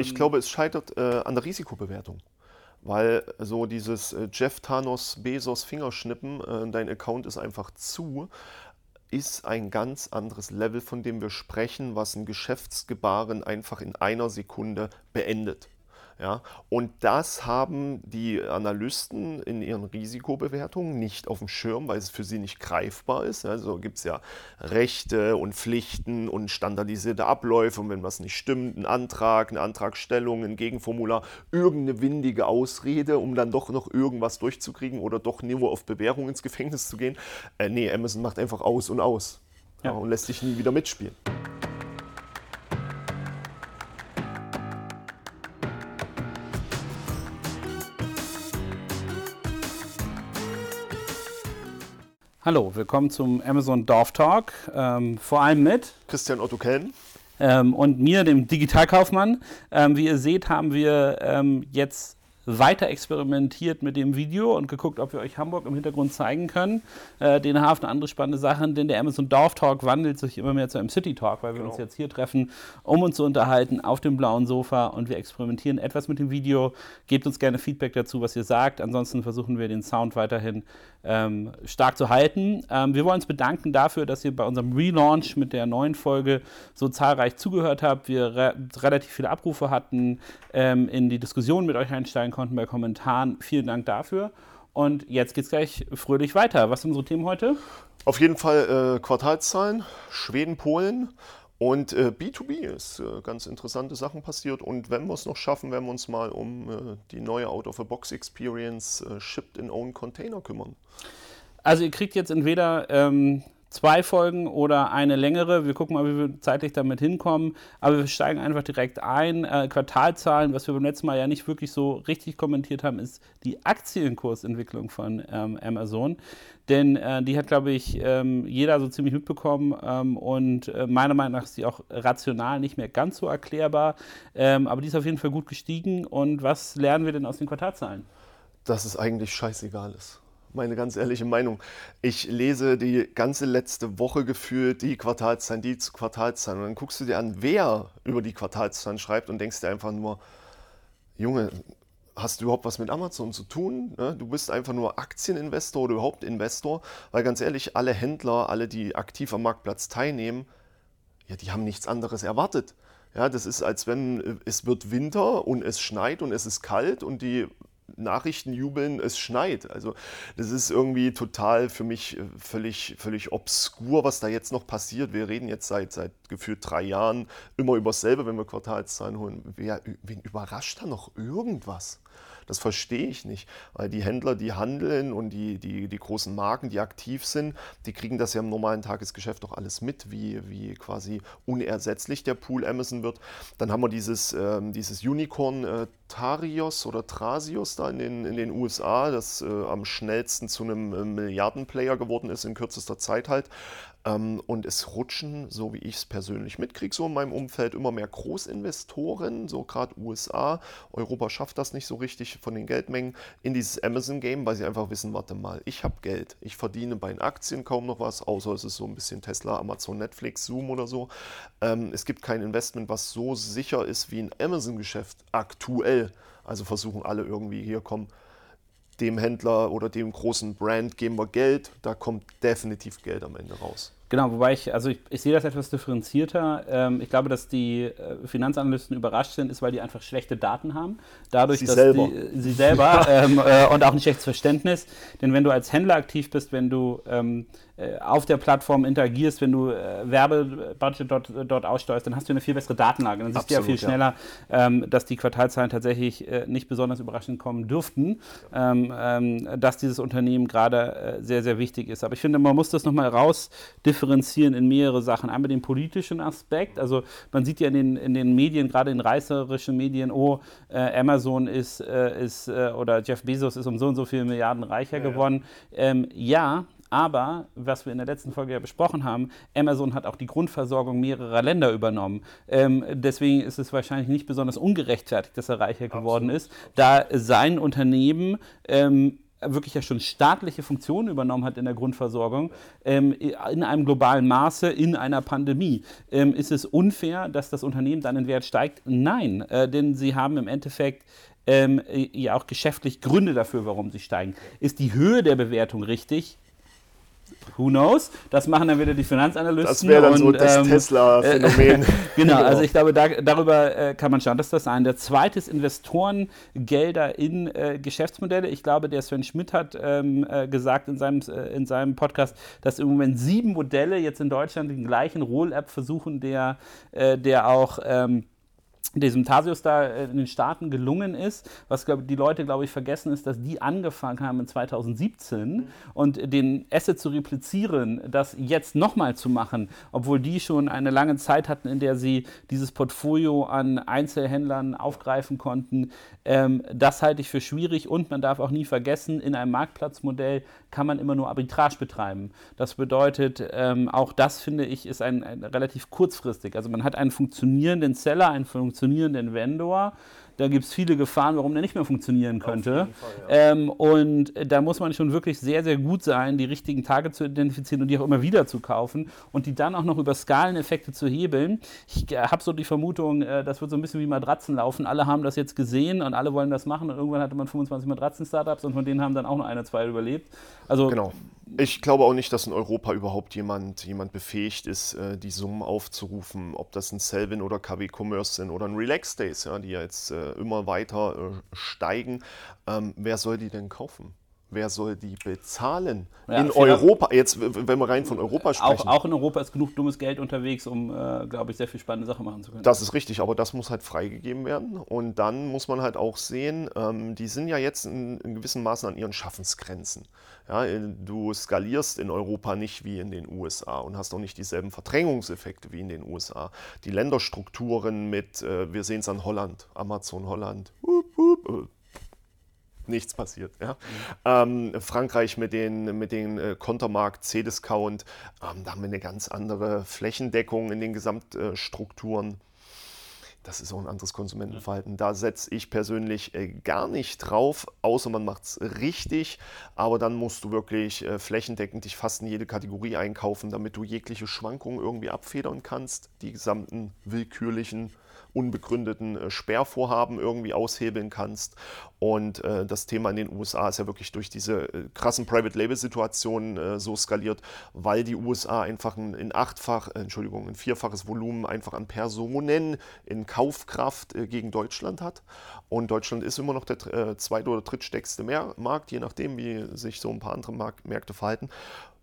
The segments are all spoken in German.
Ich glaube, es scheitert äh, an der Risikobewertung. Weil so dieses äh, Jeff Thanos Bezos Fingerschnippen, äh, dein Account ist einfach zu, ist ein ganz anderes Level, von dem wir sprechen, was ein Geschäftsgebaren einfach in einer Sekunde beendet. Ja, und das haben die Analysten in ihren Risikobewertungen nicht auf dem Schirm, weil es für sie nicht greifbar ist. Also gibt es ja Rechte und Pflichten und standardisierte Abläufe und wenn was nicht stimmt, ein Antrag, eine Antragstellung, ein Gegenformular, irgendeine windige Ausrede, um dann doch noch irgendwas durchzukriegen oder doch nur auf Bewährung ins Gefängnis zu gehen. Äh, nee, Amazon macht einfach aus und aus ja. Ja, und lässt sich nie wieder mitspielen. Hallo, willkommen zum Amazon Dorf Talk. Ähm, vor allem mit Christian Otto Kellen ähm, und mir, dem Digitalkaufmann. Ähm, wie ihr seht, haben wir ähm, jetzt weiter experimentiert mit dem Video und geguckt, ob wir euch Hamburg im Hintergrund zeigen können. Äh, den Hafen, andere spannende Sachen, denn der Amazon Dorf Talk wandelt sich immer mehr zu einem City Talk, weil wir genau. uns jetzt hier treffen, um uns zu unterhalten auf dem blauen Sofa und wir experimentieren etwas mit dem Video. Gebt uns gerne Feedback dazu, was ihr sagt. Ansonsten versuchen wir den Sound weiterhin ähm, stark zu halten. Ähm, wir wollen uns bedanken dafür, dass ihr bei unserem Relaunch mit der neuen Folge so zahlreich zugehört habt. Wir re relativ viele Abrufe hatten, ähm, in die Diskussion mit euch einsteigen konnten bei Kommentaren. Vielen Dank dafür. Und jetzt geht es gleich fröhlich weiter. Was sind unsere Themen heute? Auf jeden Fall äh, Quartalszahlen, Schweden, Polen und äh, B2B ist äh, ganz interessante Sachen passiert. Und wenn wir es noch schaffen, werden wir uns mal um äh, die neue Out-of-a-Box-Experience äh, Shipped in Own Container kümmern. Also ihr kriegt jetzt entweder ähm, zwei Folgen oder eine längere. Wir gucken mal, wie wir zeitlich damit hinkommen. Aber wir steigen einfach direkt ein. Äh, Quartalzahlen, was wir beim letzten Mal ja nicht wirklich so richtig kommentiert haben, ist die Aktienkursentwicklung von ähm, Amazon. Denn äh, die hat, glaube ich, ähm, jeder so ziemlich mitbekommen. Ähm, und äh, meiner Meinung nach ist sie auch rational nicht mehr ganz so erklärbar. Ähm, aber die ist auf jeden Fall gut gestiegen. Und was lernen wir denn aus den Quartalzahlen? Dass es eigentlich scheißegal ist meine ganz ehrliche Meinung. Ich lese die ganze letzte Woche gefühlt die Quartalszahlen, die Quartalszahlen. Und dann guckst du dir an, wer über die Quartalszahlen schreibt und denkst dir einfach nur, Junge, hast du überhaupt was mit Amazon zu tun? Ne? Du bist einfach nur Aktieninvestor oder überhaupt Investor, weil ganz ehrlich, alle Händler, alle, die aktiv am Marktplatz teilnehmen, ja, die haben nichts anderes erwartet. Ja, das ist, als wenn äh, es wird Winter und es schneit und es ist kalt und die Nachrichten jubeln, es schneit. Also das ist irgendwie total für mich äh, völlig, völlig obskur, was da jetzt noch passiert. Wir reden jetzt seit, seit gefühlt drei Jahren immer über dasselbe, wenn wir Quartalszahlen holen. Wer, wen überrascht da noch irgendwas? Das verstehe ich nicht, weil die Händler, die handeln und die, die, die großen Marken, die aktiv sind, die kriegen das ja im normalen Tagesgeschäft doch alles mit, wie, wie quasi unersetzlich der Pool Amazon wird. Dann haben wir dieses, ähm, dieses Unicorn äh, Tarios oder Trasios da in den, in den USA, das äh, am schnellsten zu einem äh, Milliardenplayer geworden ist in kürzester Zeit halt. Ähm, und es rutschen, so wie ich es persönlich mitkriege, so in meinem Umfeld immer mehr Großinvestoren, so gerade USA. Europa schafft das nicht so richtig von den Geldmengen in dieses Amazon-Game, weil sie einfach wissen, warte mal, ich habe Geld. Ich verdiene bei den Aktien kaum noch was, außer es ist so ein bisschen Tesla, Amazon, Netflix, Zoom oder so. Ähm, es gibt kein Investment, was so sicher ist wie ein Amazon-Geschäft aktuell. Also versuchen alle irgendwie hier kommen dem Händler oder dem großen Brand geben wir Geld, da kommt definitiv Geld am Ende raus. Genau, wobei ich, also ich, ich sehe das etwas differenzierter. Ähm, ich glaube, dass die äh, Finanzanalysten überrascht sind, ist, weil die einfach schlechte Daten haben. Dadurch, sie dass selber. Die, äh, sie selber ähm, äh, und auch ein schlechtes Verständnis. Denn wenn du als Händler aktiv bist, wenn du ähm, äh, auf der Plattform interagierst, wenn du äh, Werbebudget dort, dort aussteuerst, dann hast du eine viel bessere Datenlage. Dann siehst du ja viel schneller, ja. Ähm, dass die Quartalzahlen tatsächlich äh, nicht besonders überraschend kommen dürften, ähm, ähm, dass dieses Unternehmen gerade sehr, sehr wichtig ist. Aber ich finde, man muss das nochmal raus differenzieren in mehrere Sachen. Einmal den politischen Aspekt, also man sieht ja in den, in den Medien, gerade in reißerischen Medien, oh, äh, Amazon ist, äh, ist äh, oder Jeff Bezos ist um so und so viele Milliarden reicher ja, geworden. Ja, ähm, ja aber, was wir in der letzten Folge ja besprochen haben, Amazon hat auch die Grundversorgung mehrerer Länder übernommen. Ähm, deswegen ist es wahrscheinlich nicht besonders ungerechtfertigt, dass er reicher geworden Absolut. ist, da sein Unternehmen ähm, wirklich ja schon staatliche Funktionen übernommen hat in der Grundversorgung, ähm, in einem globalen Maße, in einer Pandemie. Ähm, ist es unfair, dass das Unternehmen dann in Wert steigt? Nein, äh, denn sie haben im Endeffekt ähm, ja auch geschäftlich Gründe dafür, warum sie steigen. Ist die Höhe der Bewertung richtig? Who knows? Das machen dann wieder die Finanzanalysten. Das wäre dann und, so das ähm, Tesla-Phänomen. Äh, genau, genau, also ich glaube, da, darüber äh, kann man schauen. Das ist das eine. Der zweite ist Investorengelder in äh, Geschäftsmodelle. Ich glaube, der Sven Schmidt hat ähm, äh, gesagt in seinem, äh, in seinem Podcast, dass im Moment sieben Modelle jetzt in Deutschland den gleichen Roll-App versuchen, der, äh, der auch... Ähm, diesem Tasius da äh, in den Staaten gelungen ist. Was glaub, die Leute, glaube ich, vergessen ist, dass die angefangen haben in 2017 mhm. und den Asset zu replizieren, das jetzt nochmal zu machen, obwohl die schon eine lange Zeit hatten, in der sie dieses Portfolio an Einzelhändlern aufgreifen konnten. Ähm, das halte ich für schwierig und man darf auch nie vergessen, in einem Marktplatzmodell kann man immer nur Arbitrage betreiben. Das bedeutet, ähm, auch das finde ich, ist ein, ein relativ kurzfristig. Also man hat einen funktionierenden Seller, einen funktionierenden funktionierenden Vendor. Da gibt es viele Gefahren, warum der nicht mehr funktionieren könnte. Fall, ja. ähm, und da muss man schon wirklich sehr, sehr gut sein, die richtigen Tage zu identifizieren und die auch immer wieder zu kaufen und die dann auch noch über Skaleneffekte zu hebeln. Ich äh, habe so die Vermutung, äh, das wird so ein bisschen wie Matratzen laufen. Alle haben das jetzt gesehen und alle wollen das machen und irgendwann hatte man 25 Matratzen-Startups und von denen haben dann auch noch eine, zwei überlebt. Also genau. Ich glaube auch nicht, dass in Europa überhaupt jemand, jemand befähigt ist, äh, die Summen aufzurufen, ob das ein Selvin oder KW Commerce sind oder ein Relax Days, ja, die ja jetzt immer weiter äh, steigen. Ähm, wer soll die denn kaufen? Wer soll die bezahlen? Ja, in Europa, jetzt, wenn wir rein von Europa sprechen. Auch, auch in Europa ist genug dummes Geld unterwegs, um, äh, glaube ich, sehr viel spannende Sachen machen zu können. Das ist richtig, aber das muss halt freigegeben werden. Und dann muss man halt auch sehen, ähm, die sind ja jetzt in, in gewissen Maßen an ihren Schaffensgrenzen. Ja, du skalierst in Europa nicht wie in den USA und hast auch nicht dieselben Verdrängungseffekte wie in den USA. Die Länderstrukturen mit, äh, wir sehen es an Holland, Amazon Holland, uh, uh, nichts passiert. Ja? Mhm. Ähm, Frankreich mit den, mit den äh, Kontermarkt, C-Discount, ähm, da haben wir eine ganz andere Flächendeckung in den Gesamtstrukturen. Das ist auch ein anderes Konsumentenverhalten. Da setze ich persönlich äh, gar nicht drauf, außer man macht es richtig. Aber dann musst du wirklich äh, flächendeckend dich fast in jede Kategorie einkaufen, damit du jegliche Schwankungen irgendwie abfedern kannst, die gesamten willkürlichen unbegründeten äh, Sperrvorhaben irgendwie aushebeln kannst. Und äh, das Thema in den USA ist ja wirklich durch diese äh, krassen Private-Label-Situationen äh, so skaliert, weil die USA einfach ein in achtfach, äh, Entschuldigung, ein vierfaches Volumen einfach an Personen in Kaufkraft äh, gegen Deutschland hat. Und Deutschland ist immer noch der zweite oder drittstärkste Markt, je nachdem, wie sich so ein paar andere Mark Märkte verhalten.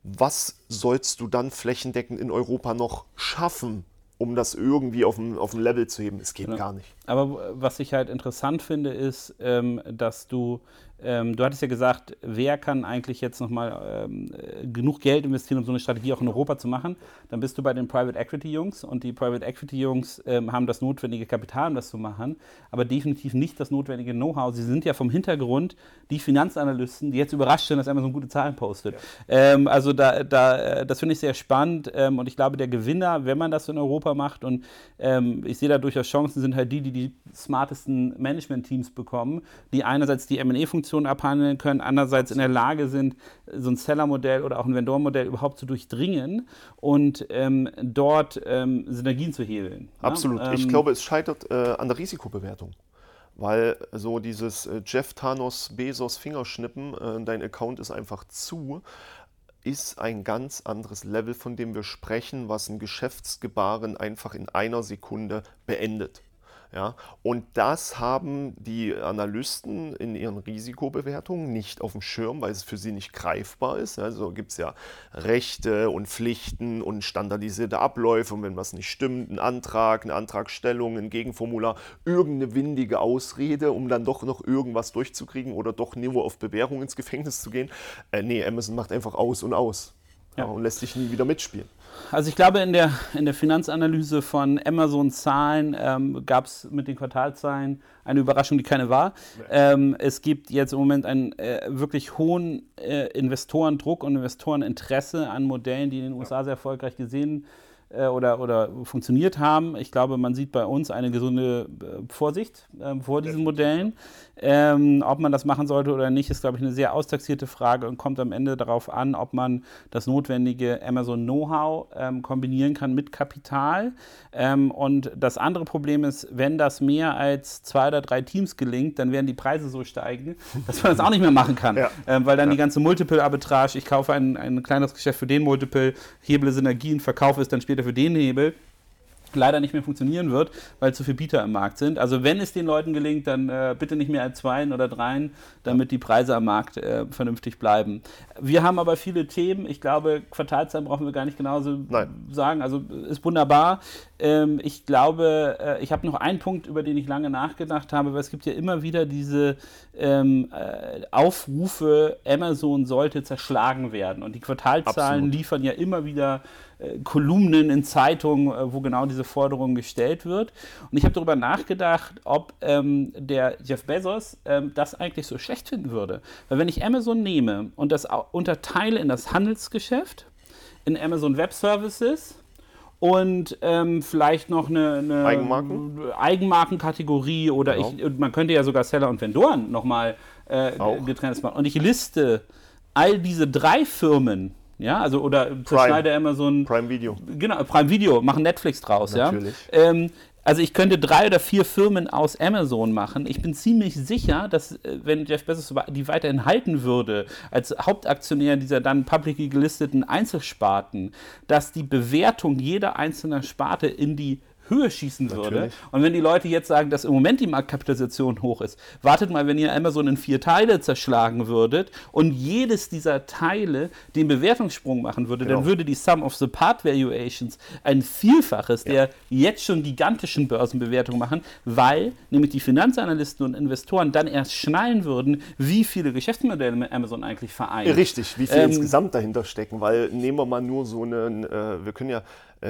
Was sollst du dann flächendeckend in Europa noch schaffen, um das irgendwie auf ein, auf ein Level zu heben. Es geht ja. gar nicht. Aber was ich halt interessant finde, ist, ähm, dass du ähm, du hattest ja gesagt, wer kann eigentlich jetzt nochmal ähm, genug Geld investieren, um so eine Strategie auch in Europa zu machen? Dann bist du bei den Private Equity Jungs und die Private Equity Jungs ähm, haben das notwendige Kapital, um das zu machen, aber definitiv nicht das notwendige Know-how. Sie sind ja vom Hintergrund die Finanzanalysten, die jetzt überrascht sind, dass Amazon gute Zahlen postet. Ja. Ähm, also da, da, das finde ich sehr spannend ähm, und ich glaube, der Gewinner, wenn man das in Europa macht und ähm, ich sehe da durchaus Chancen, sind halt die, die die smartesten Management-Teams bekommen, die einerseits die M&A-Funktion Funktionen abhandeln können, andererseits in der Lage sind, so ein Seller-Modell oder auch ein Vendor-Modell überhaupt zu durchdringen und ähm, dort ähm, Synergien zu hebeln. Absolut. Ja? ich ähm, glaube, es scheitert äh, an der Risikobewertung. Weil so dieses äh, Jeff Thanos Bezos Fingerschnippen, äh, dein Account ist einfach zu, ist ein ganz anderes Level, von dem wir sprechen, was ein Geschäftsgebaren einfach in einer Sekunde beendet. Ja, und das haben die Analysten in ihren Risikobewertungen nicht auf dem Schirm, weil es für sie nicht greifbar ist. Also gibt es ja Rechte und Pflichten und standardisierte Abläufe und wenn was nicht stimmt, ein Antrag, eine Antragstellung, ein Gegenformular, irgendeine windige Ausrede, um dann doch noch irgendwas durchzukriegen oder doch nur auf Bewährung ins Gefängnis zu gehen. Äh, nee, Amazon macht einfach aus und aus ja. und lässt sich nie wieder mitspielen. Also ich glaube, in der, in der Finanzanalyse von Amazon-Zahlen ähm, gab es mit den Quartalzahlen eine Überraschung, die keine war. Ähm, es gibt jetzt im Moment einen äh, wirklich hohen äh, Investorendruck und Investoreninteresse an Modellen, die in den USA sehr erfolgreich gesehen äh, oder, oder funktioniert haben. Ich glaube, man sieht bei uns eine gesunde äh, Vorsicht äh, vor diesen Modellen. Ähm, ob man das machen sollte oder nicht, ist, glaube ich, eine sehr austaxierte Frage und kommt am Ende darauf an, ob man das notwendige Amazon Know-how ähm, kombinieren kann mit Kapital. Ähm, und das andere Problem ist, wenn das mehr als zwei oder drei Teams gelingt, dann werden die Preise so steigen, dass man das auch nicht mehr machen kann. Ja. Ähm, weil dann ja. die ganze Multiple-Arbitrage, ich kaufe ein, ein kleineres Geschäft für den Multiple, heble Synergien, verkaufe es dann später für den Hebel leider nicht mehr funktionieren wird, weil zu viele Bieter im Markt sind. Also wenn es den Leuten gelingt, dann äh, bitte nicht mehr als zwei oder dreien, damit die Preise am Markt äh, vernünftig bleiben. Wir haben aber viele Themen. Ich glaube, Quartalszahlen brauchen wir gar nicht genauso Nein. sagen. Also ist wunderbar. Ähm, ich glaube, äh, ich habe noch einen Punkt, über den ich lange nachgedacht habe, weil es gibt ja immer wieder diese ähm, äh, Aufrufe, Amazon sollte zerschlagen werden. Und die Quartalzahlen Absolut. liefern ja immer wieder Kolumnen in Zeitungen, äh, wo genau diese Forderung gestellt wird. Und ich habe darüber nachgedacht, ob ähm, der Jeff Bezos ähm, das eigentlich so schlecht finden würde. Weil wenn ich Amazon nehme und das unterteile in das Handelsgeschäft, in Amazon Web Services, und ähm, vielleicht noch eine, eine Eigenmarken? Eigenmarkenkategorie oder genau. ich, man könnte ja sogar Seller und Vendoren nochmal äh, getrennt machen. Und ich liste all diese drei Firmen, ja, also oder zerschneide Amazon. Prime Video. Genau, Prime Video, machen Netflix draus, Natürlich. ja. Ähm, also ich könnte drei oder vier Firmen aus Amazon machen. Ich bin ziemlich sicher, dass äh, wenn Jeff Bezos die weiterhin halten würde, als Hauptaktionär dieser dann publicly gelisteten Einzelsparten, dass die Bewertung jeder einzelnen Sparte in die Höhe schießen würde. Natürlich. Und wenn die Leute jetzt sagen, dass im Moment die Marktkapitalisation hoch ist, wartet mal, wenn ihr Amazon in vier Teile zerschlagen würdet und jedes dieser Teile den Bewertungssprung machen würde, genau. dann würde die Sum of the Part Valuations ein Vielfaches ja. der jetzt schon gigantischen Börsenbewertungen machen, weil nämlich die Finanzanalysten und Investoren dann erst schnallen würden, wie viele Geschäftsmodelle mit Amazon eigentlich vereint. Richtig, wie viel ähm, insgesamt dahinter stecken, weil nehmen wir mal nur so einen, äh, wir können ja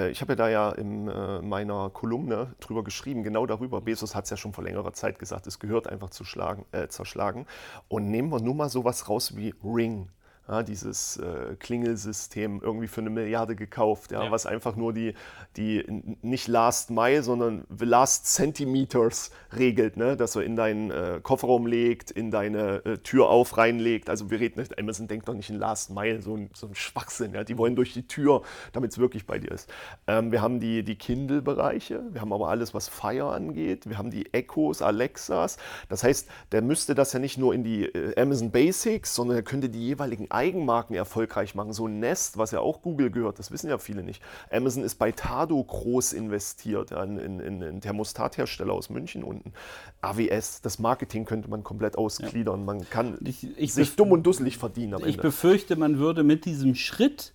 ich habe ja da ja in äh, meiner Kolumne drüber geschrieben, genau darüber. Bezos hat es ja schon vor längerer Zeit gesagt, es gehört einfach zu schlagen, äh, zerschlagen. Und nehmen wir nur mal sowas raus wie Ring ja, dieses äh, Klingelsystem irgendwie für eine Milliarde gekauft, ja, ja, was einfach nur die, die nicht Last Mile, sondern Last Centimeters regelt, ne? dass er in deinen äh, Kofferraum legt, in deine äh, Tür auf reinlegt. Also wir reden nicht, Amazon denkt doch nicht in Last Mile, so ein, so ein Schwachsinn. Ja? Die wollen durch die Tür, damit es wirklich bei dir ist. Ähm, wir haben die, die Kindle-Bereiche, wir haben aber alles, was Fire angeht, wir haben die Echos, Alexas. Das heißt, der müsste das ja nicht nur in die äh, Amazon Basics, sondern er könnte die jeweiligen Eigenmarken erfolgreich machen. So ein Nest, was ja auch Google gehört, das wissen ja viele nicht. Amazon ist bei Tado groß investiert, in, in, in einen Thermostathersteller aus München unten. AWS, das Marketing könnte man komplett ausgliedern. Man kann ich, ich sich dumm und dusselig verdienen. ich befürchte, man würde mit diesem Schritt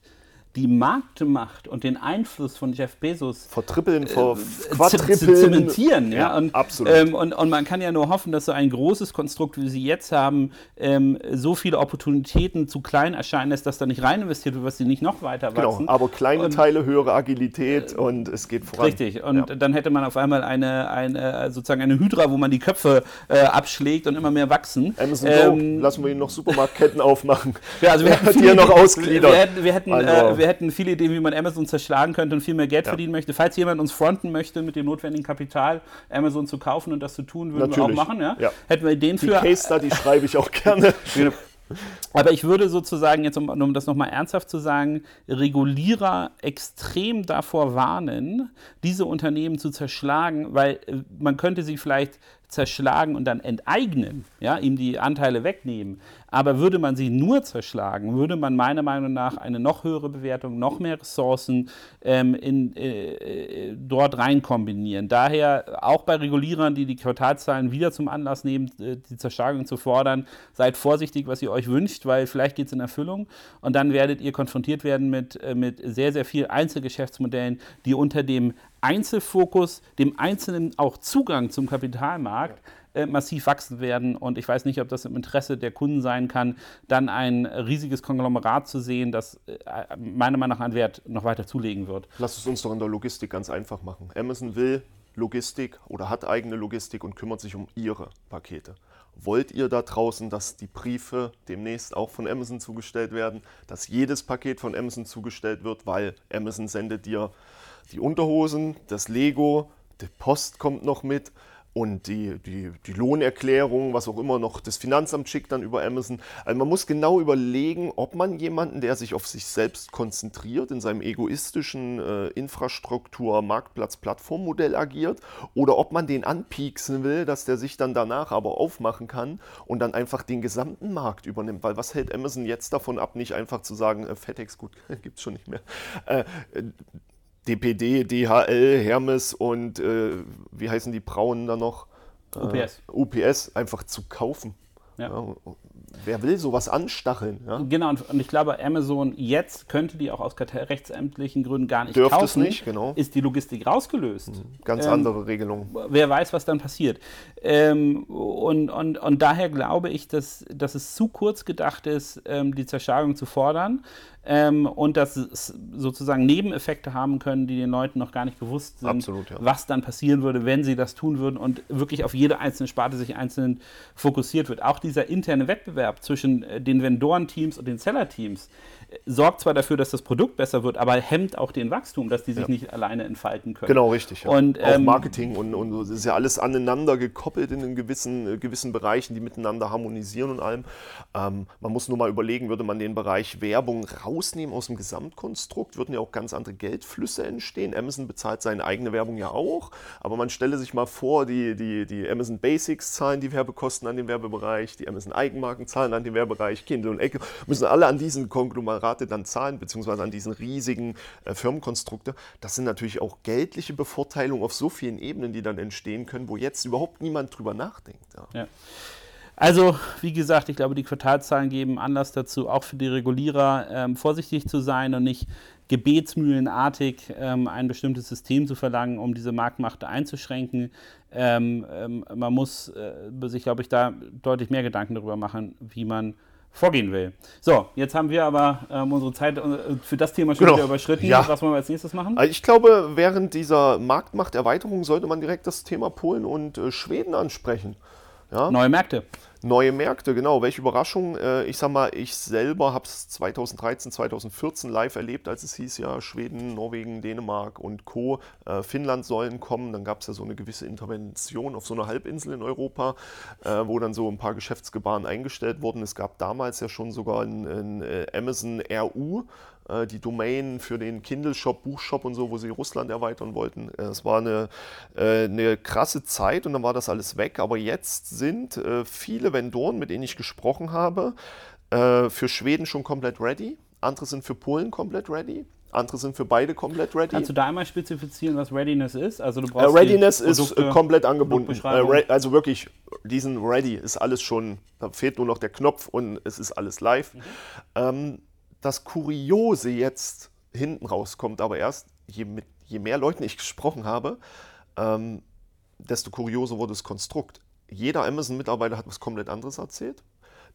die Marktmacht und den Einfluss von Jeff Bezos vertrippeln, ver äh, zementieren. Ja, ja? Und, absolut. Ähm, und, und, man kann ja nur hoffen, dass so ein großes Konstrukt, wie sie jetzt haben, ähm, so viele Opportunitäten zu klein erscheinen lässt, dass da nicht rein investiert wird, was sie nicht noch weiter genau, wachsen. Genau, aber kleine und, Teile, höhere Agilität äh, und es geht voran. Richtig, und ja. dann hätte man auf einmal eine, eine sozusagen eine Hydra, wo man die Köpfe äh, abschlägt und immer mehr wachsen. Amazon ähm, Go, lassen wir ihn noch Supermarktketten aufmachen. Ja, also wir hätten die noch ausgliedern. Wir hätten, wir hätten also, äh, wir hätten viele Ideen, wie man Amazon zerschlagen könnte und viel mehr Geld ja. verdienen möchte. Falls jemand uns fronten möchte, mit dem notwendigen Kapital Amazon zu kaufen und das zu tun, würden Natürlich. wir auch machen. Ja? ja. Hätten wir Ideen die für. Die Case Study schreibe ich auch gerne. Aber ich würde sozusagen, jetzt um, um das nochmal ernsthaft zu sagen, Regulierer extrem davor warnen, diese Unternehmen zu zerschlagen, weil äh, man könnte sie vielleicht zerschlagen und dann enteignen, ja, ihm die Anteile wegnehmen. Aber würde man sie nur zerschlagen, würde man meiner Meinung nach eine noch höhere Bewertung, noch mehr Ressourcen ähm, in, äh, äh, dort rein kombinieren. Daher auch bei Regulierern, die die Quartalzahlen wieder zum Anlass nehmen, äh, die Zerschlagung zu fordern, seid vorsichtig, was ihr euch wünscht, weil vielleicht geht es in Erfüllung und dann werdet ihr konfrontiert werden mit, äh, mit sehr, sehr vielen Einzelgeschäftsmodellen, die unter dem Einzelfokus, dem Einzelnen auch Zugang zum Kapitalmarkt, äh, massiv wachsen werden. Und ich weiß nicht, ob das im Interesse der Kunden sein kann, dann ein riesiges Konglomerat zu sehen, das äh, meiner Meinung nach an Wert noch weiter zulegen wird. Lass es uns doch in der Logistik ganz einfach machen. Amazon will Logistik oder hat eigene Logistik und kümmert sich um ihre Pakete. Wollt ihr da draußen, dass die Briefe demnächst auch von Amazon zugestellt werden, dass jedes Paket von Amazon zugestellt wird, weil Amazon sendet dir die Unterhosen, das Lego, die Post kommt noch mit und die, die, die Lohnerklärung, was auch immer noch das Finanzamt schickt dann über Amazon. Also man muss genau überlegen, ob man jemanden, der sich auf sich selbst konzentriert, in seinem egoistischen äh, Infrastruktur, Marktplatz, Plattformmodell agiert, oder ob man den anpieksen will, dass der sich dann danach aber aufmachen kann und dann einfach den gesamten Markt übernimmt. Weil was hält Amazon jetzt davon ab, nicht einfach zu sagen, äh, FedEx, gut, gibt es schon nicht mehr. Äh, DPD, DHL, Hermes und äh, wie heißen die Braunen da noch? UPS. Äh, UPS einfach zu kaufen. Ja. Ja, wer will sowas anstacheln? Ja? Genau, und, und, ich glaube, Amazon jetzt könnte die auch aus rechtsämtlichen Gründen gar nicht Dürfte kaufen. es nicht, genau. Ist die Logistik rausgelöst. Mhm. Ganz ähm, andere Regelung. Wer weiß, was dann passiert. Ähm, und, und, und daher glaube ich, dass, dass es zu kurz gedacht ist, ähm, die Zerschlagung zu fordern ähm, und dass es sozusagen Nebeneffekte haben können, die den Leuten noch gar nicht bewusst sind, Absolut, ja. was dann passieren würde, wenn sie das tun würden und wirklich auf jede einzelne Sparte sich einzeln fokussiert wird. Auch dieser interne Wettbewerb zwischen äh, den Vendorenteams und den Sellerteams sorgt zwar dafür, dass das Produkt besser wird, aber hemmt auch den Wachstum, dass die sich ja. nicht alleine entfalten können. Genau, richtig. Ja. Und, auch ähm, Marketing und, und das ist ja alles aneinander gekoppelt in gewissen, äh, gewissen Bereichen, die miteinander harmonisieren und allem. Ähm, man muss nur mal überlegen, würde man den Bereich Werbung rausnehmen aus dem Gesamtkonstrukt, würden ja auch ganz andere Geldflüsse entstehen. Amazon bezahlt seine eigene Werbung ja auch, aber man stelle sich mal vor, die, die, die Amazon Basics zahlen die Werbekosten an den Werbebereich, die Amazon Eigenmarken zahlen an den Werbebereich, Kindle und Ecke, müssen alle an diesen Konglomerat Rate dann zahlen, beziehungsweise an diesen riesigen äh, Firmenkonstrukte, das sind natürlich auch geldliche Bevorteilungen auf so vielen Ebenen, die dann entstehen können, wo jetzt überhaupt niemand drüber nachdenkt. Ja. Ja. Also, wie gesagt, ich glaube, die Quartalzahlen geben Anlass dazu, auch für die Regulierer ähm, vorsichtig zu sein und nicht gebetsmühlenartig ähm, ein bestimmtes System zu verlangen, um diese Marktmacht einzuschränken. Ähm, ähm man muss äh, sich, glaube ich, da deutlich mehr Gedanken darüber machen, wie man vorgehen will. So, jetzt haben wir aber ähm, unsere Zeit äh, für das Thema schon genau. wieder überschritten. Ja. Was wollen wir als nächstes machen? Also ich glaube, während dieser Marktmachterweiterung sollte man direkt das Thema Polen und äh, Schweden ansprechen. Ja? Neue Märkte. Neue Märkte, genau. Welche Überraschung. Äh, ich sag mal, ich selber habe es 2013, 2014 live erlebt, als es hieß ja, Schweden, Norwegen, Dänemark und Co. Äh, Finnland sollen kommen. Dann gab es ja so eine gewisse Intervention auf so einer Halbinsel in Europa, äh, wo dann so ein paar Geschäftsgebaren eingestellt wurden. Es gab damals ja schon sogar ein, ein Amazon RU, die Domain für den Kindle-Shop, Buchshop und so, wo sie Russland erweitern wollten. Äh, es war eine, äh, eine krasse Zeit und dann war das alles weg. Aber jetzt sind viele Vendoren, mit denen ich gesprochen habe, für Schweden schon komplett ready. Andere sind für Polen komplett ready. Andere sind für beide komplett ready. Kannst du da einmal spezifizieren, was Readiness ist? Also du brauchst Readiness ist komplett angebunden. also wirklich, diesen Ready ist alles schon, da fehlt nur noch der Knopf und es ist alles live. Mhm. Ähm, das Kuriose jetzt hinten rauskommt, aber erst, je, mit, je mehr Leuten ich gesprochen habe, ähm, desto kurioser wurde das Konstrukt. Jeder Amazon-Mitarbeiter hat was komplett anderes erzählt.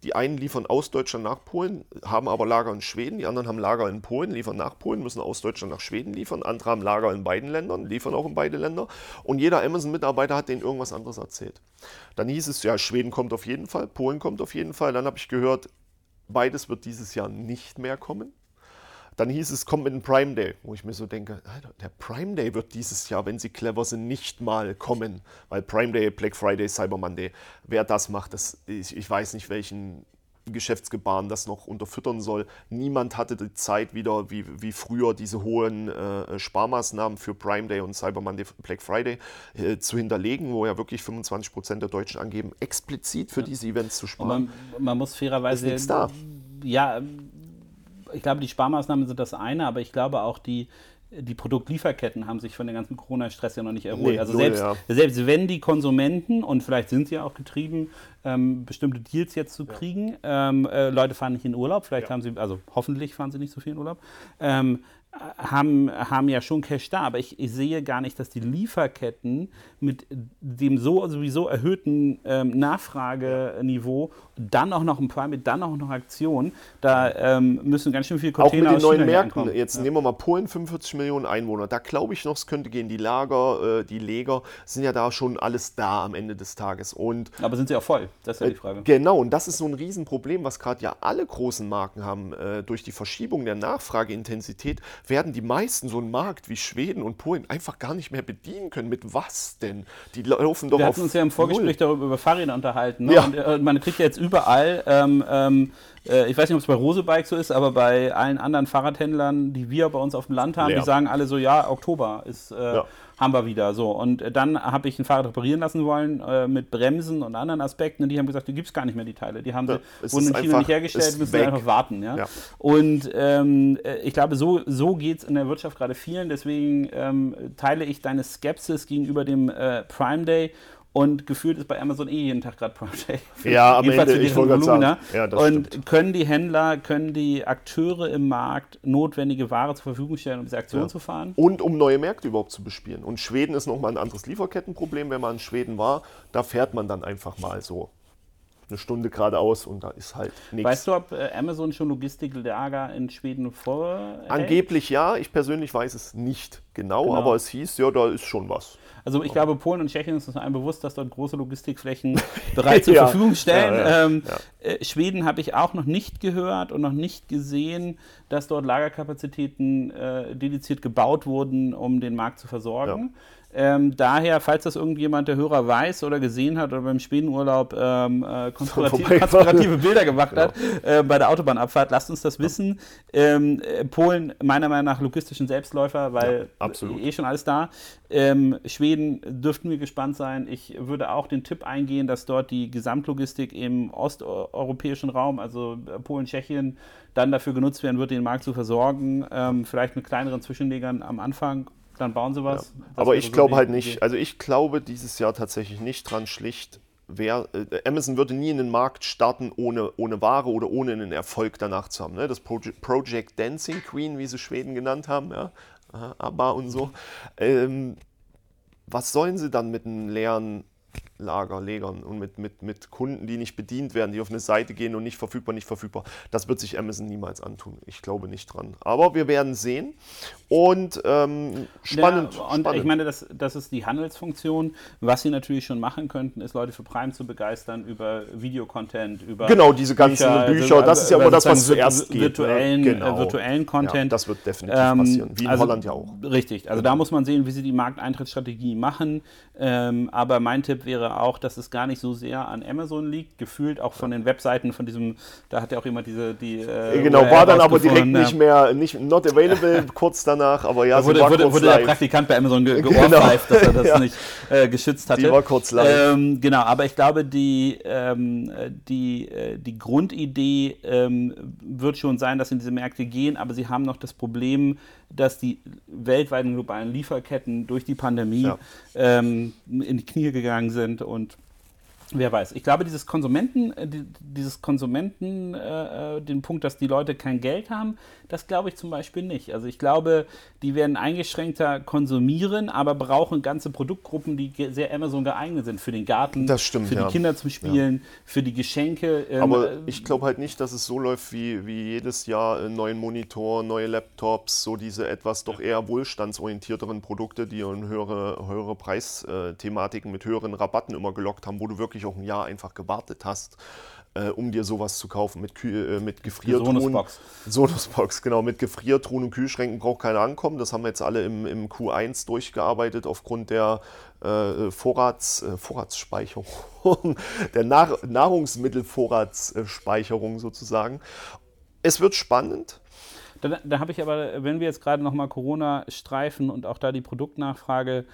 Die einen liefern aus Deutschland nach Polen, haben aber Lager in Schweden, die anderen haben Lager in Polen, liefern nach Polen, müssen aus Deutschland nach Schweden liefern, andere haben Lager in beiden Ländern, liefern auch in beide Länder und jeder Amazon-Mitarbeiter hat denen irgendwas anderes erzählt. Dann hieß es, ja, Schweden kommt auf jeden Fall, Polen kommt auf jeden Fall, dann habe ich gehört, Beides wird dieses Jahr nicht mehr kommen. Dann hieß es, kommt mit dem Prime Day, wo ich mir so denke, der Prime Day wird dieses Jahr, wenn sie clever sind, nicht mal kommen. Weil Prime Day, Black Friday, Cyber Monday, wer das macht, das, ich, ich weiß nicht, welchen Geschäftsgebaren das noch unterfüttern soll. Niemand hatte die Zeit wieder, wie, wie früher, diese hohen äh, Sparmaßnahmen für Prime Day und Cyber Monday, Black Friday äh, zu hinterlegen, wo ja wirklich 25 Prozent der Deutschen angeben, explizit für ja. diese Events zu sparen. Man, man, muss fairerweise. Ist da. Ja, ich glaube, die Sparmaßnahmen sind das eine, aber ich glaube auch die die Produktlieferketten haben sich von dem ganzen Corona-Stress ja noch nicht erholt. Nee, also selbst, ja. selbst wenn die Konsumenten, und vielleicht sind sie ja auch getrieben, ähm, bestimmte Deals jetzt zu kriegen, ähm, äh, Leute fahren nicht in Urlaub, vielleicht ja. haben sie, also hoffentlich fahren sie nicht so viel in Urlaub, ähm, haben, haben ja schon Cash da, aber ich, ich, sehe gar nicht, dass die Lieferketten mit dem so sowieso erhöhten ähm, Nachfrageniveau dann auch noch ein Prime, dann auch noch Aktion, da ähm, müssen ganz schön viele Container Auch mit den neuen Märkten, ankommen. jetzt ja. nehmen wir mal Polen, 45 Millionen Einwohner, da glaube ich noch, es könnte gehen, die Lager, äh, die Leger sind ja da schon alles da am Ende des Tages. Und, aber sind sie auch voll? Das ist ja die Frage. Äh, genau, und das ist so ein Riesenproblem, was gerade ja alle großen Marken haben, äh, durch die Verschiebung der Nachfrageintensität werden die meisten so einen Markt wie Schweden und Polen einfach gar nicht mehr bedienen können. Mit was denn? Die laufen doch Wir auf hatten uns ja im Vorgespräch Null. darüber über Fahrräder unterhalten. Ne? Ja. Und äh, man kriegt ja jetzt überall, ähm, ähm, äh, ich weiß nicht, ob es bei Rosebike so ist, aber bei allen anderen Fahrradhändlern, die wir bei uns auf dem Land haben, Leer. die sagen alle so, ja, Oktober ist, äh, Ja. Haben wir wieder. So. Und äh, dann habe ich ein Fahrrad reparieren lassen wollen äh, mit Bremsen und anderen Aspekten. Und die haben gesagt, die gibt es gar nicht mehr, die Teile. Die haben Ja, sie, wurden in China nicht hergestellt, müssen weg. einfach warten. Ja? Ja. Und ähm, äh, ich glaube, so, so geht es in der Wirtschaft gerade vielen. Deswegen ähm, teile ich deine Skepsis gegenüber dem äh, Prime Day. Und gefühlt ist bei Amazon eh jeden Tag gerade Prime Day. Ja, am Ende, ich wollte gerade Volumina. sagen, ja, Und stimmt. können die Händler, können die Akteure im Markt notwendige Ware zur Verfügung stellen, um diese Aktion Ja. zu fahren? Und um neue Märkte überhaupt zu bespielen. Und Schweden ist nochmal ein anderes Lieferkettenproblem. Wenn man in Schweden war, da fährt man dann einfach mal so eine Stunde geradeaus und da ist halt nichts. Weißt du, ob äh, Amazon schon Logistiklager in Schweden vor? Angeblich ja, ich persönlich weiß es nicht genau, Genau. aber es hieß, ja, da ist schon was. Also ich glaube, Polen und Tschechien ist es einem bewusst, dass dort große Logistikflächen bereit zur Ja. Verfügung stellen. Ja, ja, ähm, äh, Schweden habe ich auch noch nicht gehört und noch nicht gesehen, dass dort Lagerkapazitäten äh, dediziert gebaut wurden, um den Markt zu versorgen. Ähm, daher, falls das irgendjemand der Hörer weiß oder gesehen hat oder beim Schwedenurlaub ähm, äh, konspirativ, vorbeigefahren. konspirative Bilder gemacht hat äh, bei der Autobahnabfahrt, lasst uns das wissen. Ähm, äh, Polen meiner Meinung nach logistischen Selbstläufer, weil Ja, eh schon alles da. Ähm, Schweden dürften wir gespannt sein. Ich würde auch den Tipp eingehen, dass dort die Gesamtlogistik im osteuropäischen Raum, also äh, Polen, Tschechien, dann dafür genutzt werden wird, den Markt zu versorgen. Ähm, vielleicht mit kleineren Zwischenlegern am Anfang. Dann bauen sie was. Das Aber ich so glaube halt nicht, also ich glaube dieses Jahr tatsächlich nicht dran schlicht, wer, äh, Amazon würde nie in den Markt starten ohne, ohne Ware oder ohne einen Erfolg danach zu haben. Ne? Das Project, Project Dancing Queen, wie sie Schweden genannt haben, ja, ABBA und so. Ähm, was sollen sie dann mit einem leeren Lager, Legern und mit, mit, mit Kunden, die nicht bedient werden, die auf eine Seite gehen und nicht verfügbar, nicht verfügbar. Das wird sich Amazon niemals antun. Ich glaube nicht dran. Aber wir werden sehen. Und ähm, spannend. Ja, und spannend. ich meine, das, das ist die Handelsfunktion. Was sie natürlich schon machen könnten, ist Leute für Prime zu begeistern über Videocontent, über Genau, diese ganzen Bücher, das ist ja immer das, was zuerst geht, Virtuellen, ne? äh, Genau. virtuellen Content. Ja, das wird definitiv Ähm, passieren. Wie in also, Holland ja auch. Richtig, also da muss man sehen, wie sie die Markteintrittsstrategie machen. Ähm, aber mein Tipp wäre auch, dass es gar nicht so sehr an Amazon liegt, gefühlt auch von den Webseiten von diesem, da hat ja auch jemand diese, die. Äh, Genau, URL war dann aber direkt rausgefunden, nicht mehr, nicht not available kurz danach, aber ja, Da wurde, war wurde, wurde der. Praktikant bei Amazon ge Genau. dass er das Ja. nicht äh, geschützt hatte. Die war kurz live. Ähm, genau, aber ich glaube, die, ähm, äh, die, äh, die Grundidee ähm, wird schon sein, dass sie in diese Märkte gehen, aber sie haben noch das Problem, dass die weltweiten globalen Lieferketten durch die Pandemie Ja. ähm, in die Knie gegangen sind und Wer weiß. Ich glaube, dieses Konsumenten, äh, die- dieses Konsumenten, äh, äh, den Punkt, dass die Leute kein Geld haben, das glaube ich zum Beispiel nicht. Also ich glaube, die werden eingeschränkter konsumieren, aber brauchen ganze Produktgruppen, die sehr Amazon geeignet sind. Für den Garten, stimmt, für ja. die Kinder zum Spielen, für die Geschenke. ähm, Aber äh, ich glaube halt nicht, dass es so läuft wie, wie jedes Jahr einen neuen Monitor, neue Laptops, so diese etwas doch eher wohlstandsorientierteren Produkte, die höhere, höhere Preisthematiken mit höheren Rabatten immer gelockt haben, wo du wirklich auch ein Jahr einfach gewartet hast, äh, um dir sowas zu kaufen mit, Kü äh, mit Gefriertruhen. Sonosbox. Sonosbox, genau. Mit Gefriertruhen und Kühlschränken braucht keiner ankommen. Das haben wir jetzt alle im, im Q1 durchgearbeitet aufgrund der äh, Vorrats, äh, Vorratsspeicherung, der Nahr Nahrungsmittelvorratsspeicherung sozusagen. Es wird spannend. Da, da habe ich aber, wenn wir jetzt gerade nochmal Corona streifen und auch da die Produktnachfrage,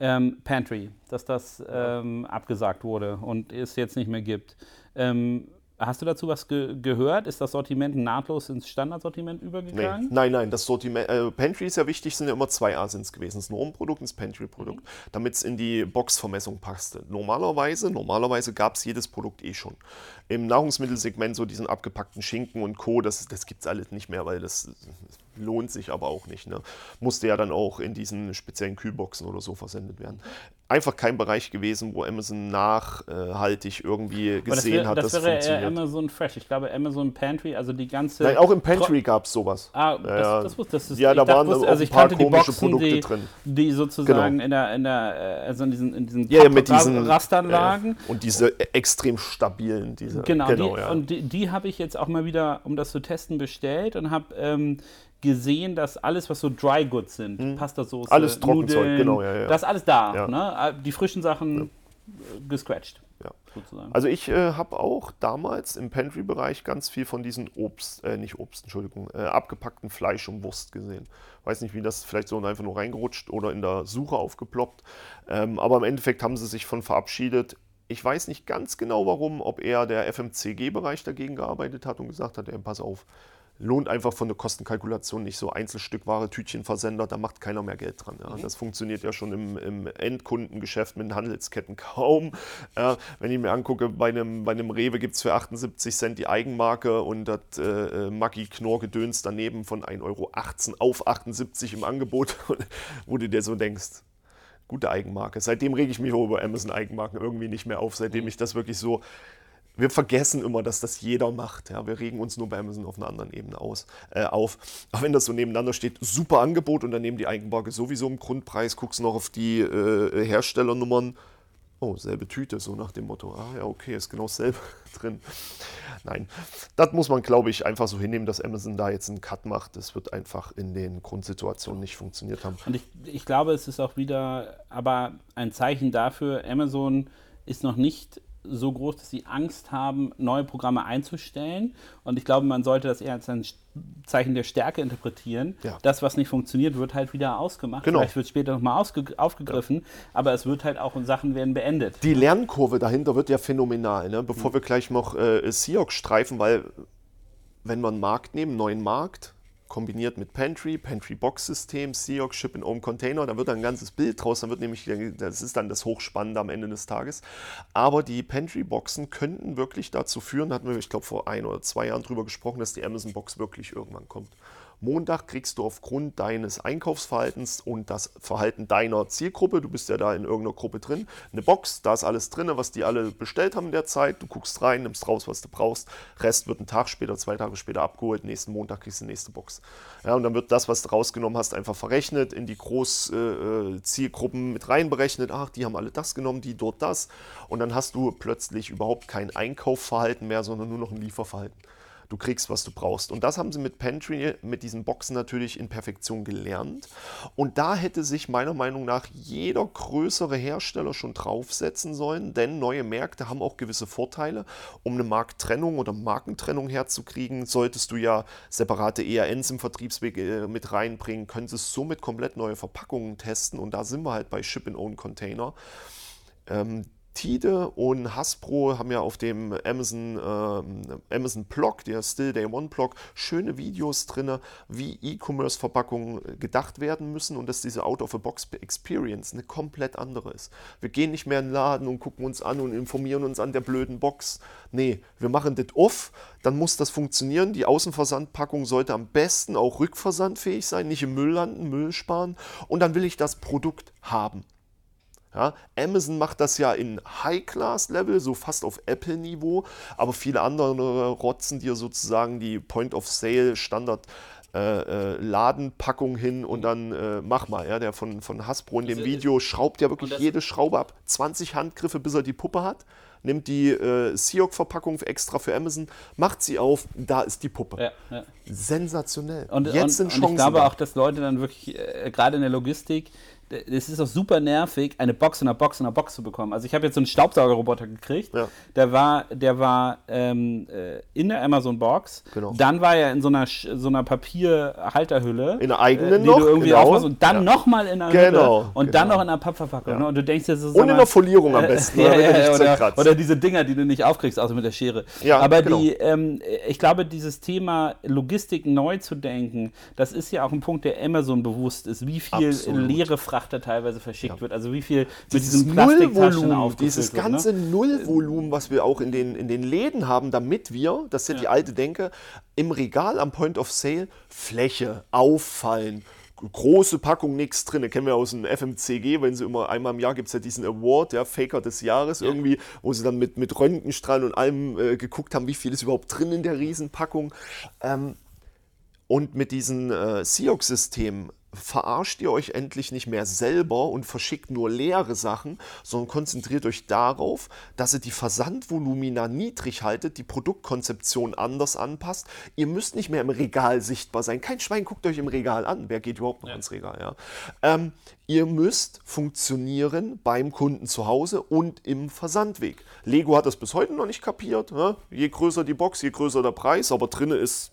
ähm, Pantry, dass das ähm, abgesagt wurde und es jetzt nicht mehr gibt. Ähm, hast du dazu was ge gehört? Ist das Sortiment nahtlos ins Standardsortiment Nee, übergegangen? nein, nein, das Sortiment, äh, Pantry ist ja wichtig, sind ja immer zwei Asins gewesen. Das Normprodukt und das Pantry-Produkt, Mhm. damit es in die Boxvermessung passte. Normalerweise, normalerweise gab es jedes Produkt eh schon. Im Nahrungsmittelsegment so diesen abgepackten Schinken und Co., das, das gibt es alles nicht mehr, weil das lohnt sich aber auch nicht. Ne? Musste ja dann auch in diesen speziellen Kühlboxen oder so versendet werden. Einfach kein Bereich gewesen, wo Amazon nachhaltig irgendwie Aber das, gesehen wär, hat, das dass es wäre eher funktioniert. Amazon Fresh. Ich glaube, Amazon Pantry, also die ganze. Nein, auch im Pantry gab es sowas. Ah, das, Ja, das wusste das ist, Ja, da waren wusste- also ein ich paar die komische Boxen, Produkte die, drin. die sozusagen Genau. in der, in der, äh, also in diesen, in diesen, Ja, ja, mit diesen Rastern lagen. Ja, und diese extrem stabilen, diese Genau, die, ja. und die, die habe ich jetzt auch mal wieder, um das zu testen, bestellt und habe ähm, gesehen, dass alles, was so Dry Goods sind, hm. Pasta-Soße, alles Trockenzeug, genau, ja, ja. Das ist alles da. Ja. Ne? Die frischen Sachen ja. gescratcht. Ja. Also ich äh, habe auch damals im Pantry-Bereich ganz viel von diesen Obst, äh, nicht Obst, Entschuldigung, äh, abgepackten Fleisch und Wurst gesehen. Weiß nicht, wie das vielleicht so einfach nur reingerutscht oder in der Suche aufgeploppt. Ähm, aber im Endeffekt haben sie sich von verabschiedet. Ich weiß nicht ganz genau warum, ob eher der FMCG-Bereich dagegen gearbeitet hat und gesagt hat, ey, pass auf, lohnt einfach von der Kostenkalkulation nicht so Einzelstückware, Tütchenversender, da macht keiner mehr Geld dran. Ja. Mhm. Das funktioniert ja schon im, im, Endkundengeschäft mit den Handelsketten kaum. Ja, wenn ich mir angucke, bei einem, bei einem Rewe gibt es für 78 Cent die Eigenmarke und das äh, äh Maggi Knorr Gedöns daneben von 1,18 Euro auf 78 im Angebot, wo du dir so denkst, gute Eigenmarke. Seitdem rege ich mich über Amazon Eigenmarken irgendwie nicht mehr auf, seitdem mhm. ich das wirklich so wir vergessen immer, dass das jeder macht. Ja? Wir regen uns nur bei Amazon auf einer anderen Ebene aus, äh, auf. Aber wenn das so nebeneinander steht, super Angebot und dann nehmen die Eigenmarke sowieso im Grundpreis, guckst noch auf die äh, Herstellernummern. Oh, selbe Tüte, so nach dem Motto. Ah ja, okay, ist genau dasselbe drin. Nein, das muss man, glaube ich, einfach so hinnehmen, dass Amazon da jetzt einen Cut macht. Das wird einfach in den Grundsituationen nicht funktioniert haben. Und ich, ich glaube, es ist auch wieder aber ein Zeichen dafür, Amazon ist noch nicht so groß, dass sie Angst haben, neue Programme einzustellen. Und ich glaube, man sollte das eher als ein Zeichen der Stärke interpretieren. Ja. Das, was nicht funktioniert, wird halt wieder ausgemacht. Genau. Vielleicht wird später nochmal aufgegriffen, ja. aber es wird halt auch und Sachen werden beendet. Die Lernkurve dahinter wird ja phänomenal. Ne? Bevor mhm. wir gleich noch äh, Seahawk streifen, weil wenn wir einen Markt nehmen, einen neuen Markt, kombiniert mit Pantry, Pantry-Box-System, Seahawk, Ship in Home Container. Da wird dann ein ganzes Bild draus. Dann wird nämlich, das ist dann das Hochspannende am Ende des Tages. Aber die Pantry-Boxen könnten wirklich dazu führen, hatten wir, ich glaube, vor ein oder zwei Jahren drüber gesprochen, dass die Amazon-Box wirklich irgendwann kommt. Montag kriegst du aufgrund deines Einkaufsverhaltens und das Verhalten deiner Zielgruppe, du bist ja da in irgendeiner Gruppe drin, eine Box, da ist alles drin, was die alle bestellt haben in der Zeit. Du guckst rein, nimmst raus, was du brauchst. Rest wird einen Tag später, zwei Tage später abgeholt. Nächsten Montag kriegst du die nächste Box. Ja, und dann wird das, was du rausgenommen hast, einfach verrechnet, in die Großzielgruppen äh, äh mit reinberechnet. Ach, die haben alle das genommen, die dort das. Und dann hast du plötzlich überhaupt kein Einkaufsverhalten mehr, sondern nur noch ein Lieferverhalten. Du kriegst, was du brauchst. Und das haben sie mit Pantry, mit diesen Boxen natürlich in Perfektion gelernt. Und da hätte sich meiner Meinung nach jeder größere Hersteller schon draufsetzen sollen, denn neue Märkte haben auch gewisse Vorteile. Um eine Markttrennung oder Markentrennung herzukriegen, solltest du ja separate ERNs im Vertriebsweg äh, mit reinbringen, könntest somit komplett neue Verpackungen testen. Und da sind wir halt bei Ship-in-Own-Container. Ähm, Tide und Hasbro haben ja auf dem Amazon, äh, Amazon Blog, der Still Day One Blog, schöne Videos drin, wie E-Commerce-Verpackungen gedacht werden müssen und dass diese Out-of-a-Box-Experience eine komplett andere ist. Wir gehen nicht mehr in den Laden und gucken uns an und informieren uns an der blöden Box. Nee, wir machen das off, dann muss das funktionieren. Die Außenversandpackung sollte am besten auch rückversandfähig sein, nicht im Müll landen, Müll sparen und dann will ich das Produkt haben. Ja, Amazon macht das ja in High-Class-Level, so fast auf Apple-Niveau, aber viele andere rotzen dir sozusagen die Point-of-Sale-Standard äh, äh, Ladenpackung hin und dann äh, mach mal. Ja, der von, von Hasbro in dem Video schraubt ja wirklich jede Schraube ab. 20 Handgriffe, bis er die Puppe hat. Nimmt die äh, Seahawk-Verpackung extra für Amazon, macht sie auf, da ist die Puppe. Ja, ja. Sensationell. Und, Jetzt und, sind Chancen. Und ich glaube da. auch, dass Leute dann wirklich, äh, gerade in der Logistik, es ist auch super nervig, eine Box in einer Box in einer Box zu bekommen. Also ich habe jetzt so einen Staubsaugerroboter gekriegt. Ja. Der war, der war ähm, äh, in der Amazon Box. Genau. Dann war er in so einer, so einer Papierhalterhülle. In der eigenen äh, die noch. Du irgendwie genau. und dann ja. nochmal in einer genau. Hülle und genau. dann noch in einer Pappverpackung. Ja. Ne? Und du denkst jetzt, und in der Folierung am besten. Äh, ja, oder, oder, diese Dinger, die du nicht aufkriegst, außer mit der Schere. Ja, Aber genau. die, ähm, ich glaube, dieses Thema Logistik neu zu denken, das ist ja auch ein Punkt, der Amazon bewusst ist. Wie viel Absolut. leere Frachter teilweise verschickt ja. wird. Also wie viel dieses mit diesen Nullvolumen, dieses wird, ne? ganze ne? Nullvolumen, was wir auch in den, in den Läden haben, damit wir, das ist ja, die alte Denke, im Regal am Point of Sale Fläche auffallen große Packung, nichts drin. Kennen wir aus dem FMCG, wenn sie immer einmal im Jahr gibt es ja diesen Award, ja, Faker des Jahres ja. irgendwie, wo sie dann mit, mit Röntgenstrahlen und allem äh, geguckt haben, wie viel ist überhaupt drin in der Riesenpackung. Ähm, und mit diesem äh, Seahawk-System verarscht ihr euch endlich nicht mehr selber und verschickt nur leere Sachen, sondern konzentriert euch darauf, dass ihr die Versandvolumina niedrig haltet, die Produktkonzeption anders anpasst. Ihr müsst nicht mehr im Regal sichtbar sein. Kein Schwein guckt euch im Regal an. Wer geht überhaupt noch ja. ins Regal? Ja? Ähm, ihr müsst funktionieren beim Kunden zu Hause und im Versandweg. Lego hat das bis heute noch nicht kapiert. Ja? Je größer die Box, je größer der Preis, aber drinnen ist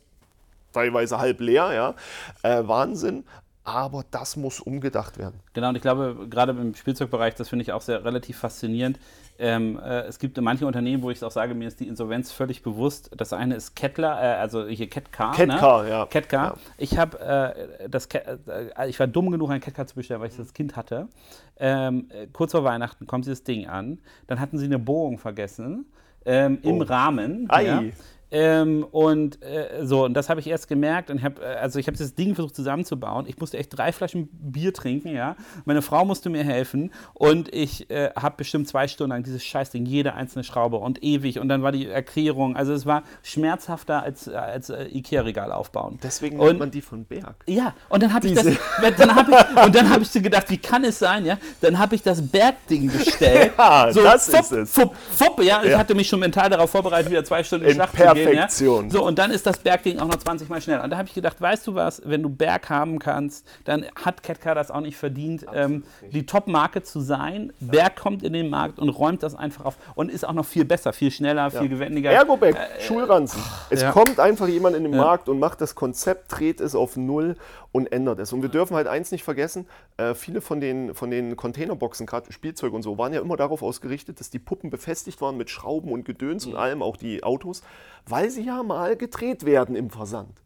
teilweise halb leer, ja. Äh, Wahnsinn aber das muss umgedacht werden. Genau, und ich glaube, gerade im Spielzeugbereich, das finde ich auch sehr relativ faszinierend. Ähm, äh, es gibt manche Unternehmen, wo ich es auch sage, mir ist die Insolvenz völlig bewusst. Das eine ist Kettler, äh, also hier Catcar. Catcar, ne? ja. Catcar. Ja. Ich habe äh, das, äh, ich war dumm genug, ein Catcar zu bestellen, weil ich das Kind hatte. Ähm, kurz vor Weihnachten kommt dieses Ding an. Dann hatten sie eine Bohrung vergessen. Ähm, oh. im Rahmen. Ei. Ja. Ähm, und äh, so, und das habe ich erst gemerkt und habe, äh, also ich habe das Ding versucht zusammenzubauen. Ich musste echt drei Flaschen Bier trinken, ja. Meine Frau musste mir helfen und ich äh, habe bestimmt zwei Stunden lang dieses Scheißding, jede einzelne Schraube und ewig und dann war die Erklärung, also es war schmerzhafter als, als äh, Ikea-Regal aufbauen. Deswegen und, nennt man die von Berg. Ja, und dann habe ich das, dann hab ich, und dann habe ich gedacht, wie kann es sein, ja? Dann habe ich das Bergding bestellt. ja, so, das fupp, ist es. Fupp, fupp, ja, ja, ich hatte mich schon mental darauf vorbereitet, wieder zwei Stunden in Schlacht zu Perfektion. Ja? So, und dann ist das Bergding auch noch 20 Mal schneller. Und da habe ich gedacht, weißt du was, wenn du Berg haben kannst, dann hat Ketka das auch nicht verdient, ähm, die Top-Marke zu sein. Ja. Berg kommt in den Markt und räumt das einfach auf und ist auch noch viel besser, viel schneller, viel gewendiger. Ergobag, äh, Schulranzen. Es kommt einfach jemand in den Markt und macht das Konzept, dreht es auf Null und ändert es. Und wir dürfen halt eins nicht vergessen, äh, viele von den, von den Containerboxen, gerade Spielzeug und so, waren ja immer darauf ausgerichtet, dass die Puppen befestigt waren mit Schrauben und Gedöns mhm. und allem, auch die Autos, weil sie ja mal gedreht werden im Versand.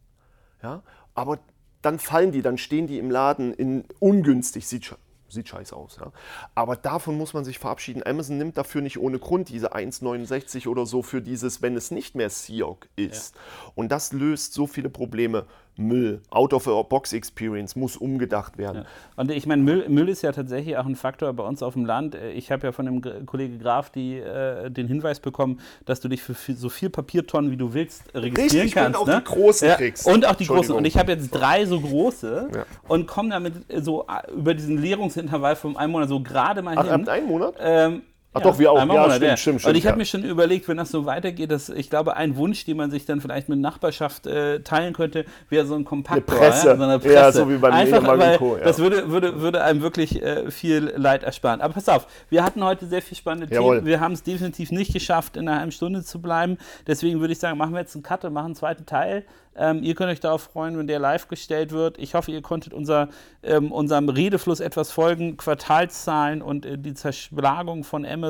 Ja? Aber dann fallen die, dann stehen die im Laden in ungünstig, sieht sieht scheiße aus. Ja. Aber davon muss man sich verabschieden. Amazon nimmt dafür nicht ohne Grund diese 1,69 oder so für dieses, wenn es nicht mehr Seok ist. Ja. Und das löst so viele Probleme. Müll, Out-of-Box-Experience muss umgedacht werden. Ja. Und ich meine, Müll, Müll, ist ja tatsächlich auch ein Faktor bei uns auf dem Land. Ich habe ja von dem Kollege Graf die, äh, den Hinweis bekommen, dass du dich für, für, so viel Papiertonnen, wie du willst, registrieren Richtig, kannst. Und auch ne? die großen ja, kriegst. Und auch die großen. Und ich habe jetzt drei so große ja. und komme damit so äh, über diesen Leerungsintervall von einem Monat so gerade mal Ach, hin. Habt einen Monat? Ähm, Ach doch, wir auch. Ja, stimmt, stimmt, stimmt, Und ich habe mir schon überlegt, wenn das so weitergeht, dass ich glaube, ein Wunsch, den man sich dann vielleicht mit Nachbarschaft äh, teilen könnte, wäre so ein Kompaktor. Eine Presse. Ja? So eine Presse. Ja, so wie beim Einfach, weil Co, ja. Das würde, würde, würde einem wirklich äh, viel Leid ersparen. Aber pass auf, wir hatten heute sehr viel spannende Jawohl. Themen. Wir haben es definitiv nicht geschafft, in einer halben Stunde zu bleiben. Deswegen würde ich sagen, machen wir jetzt einen Cut und machen einen zweiten Teil. Ähm, ihr könnt euch darauf freuen, wenn der live gestellt wird. Ich hoffe, ihr konntet unser, ähm, unserem Redefluss etwas folgen. Quartalszahlen und äh, die Zerschlagung von Amazon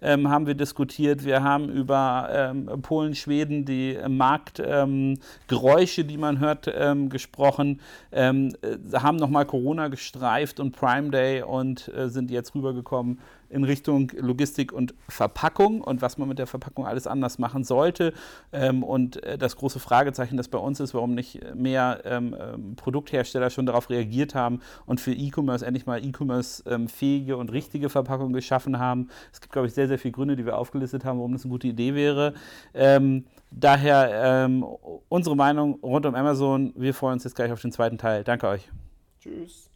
ähm, haben wir diskutiert. Wir haben über ähm, Polen, Schweden, die äh, Marktgeräusche, die man hört, ähm, gesprochen. Ähm, äh, haben nochmal Corona gestreift und Prime Day und äh, sind jetzt rübergekommen in Richtung Logistik und Verpackung und was man mit der Verpackung alles anders machen sollte. Ähm, und äh, das große Fragezeichen, das bei uns ist, warum nicht mehr ähm, ähm, Produkthersteller schon darauf reagiert haben und für E-Commerce endlich mal E-Commerce-fähige und richtige Verpackungen geschaffen haben. Es gibt, glaube ich, sehr, sehr viele Gründe, die wir aufgelistet haben, warum das eine gute Idee wäre. Ähm, daher ähm, unsere Meinung rund um Amazon. Wir freuen uns jetzt gleich auf den zweiten Teil. Danke euch. Tschüss.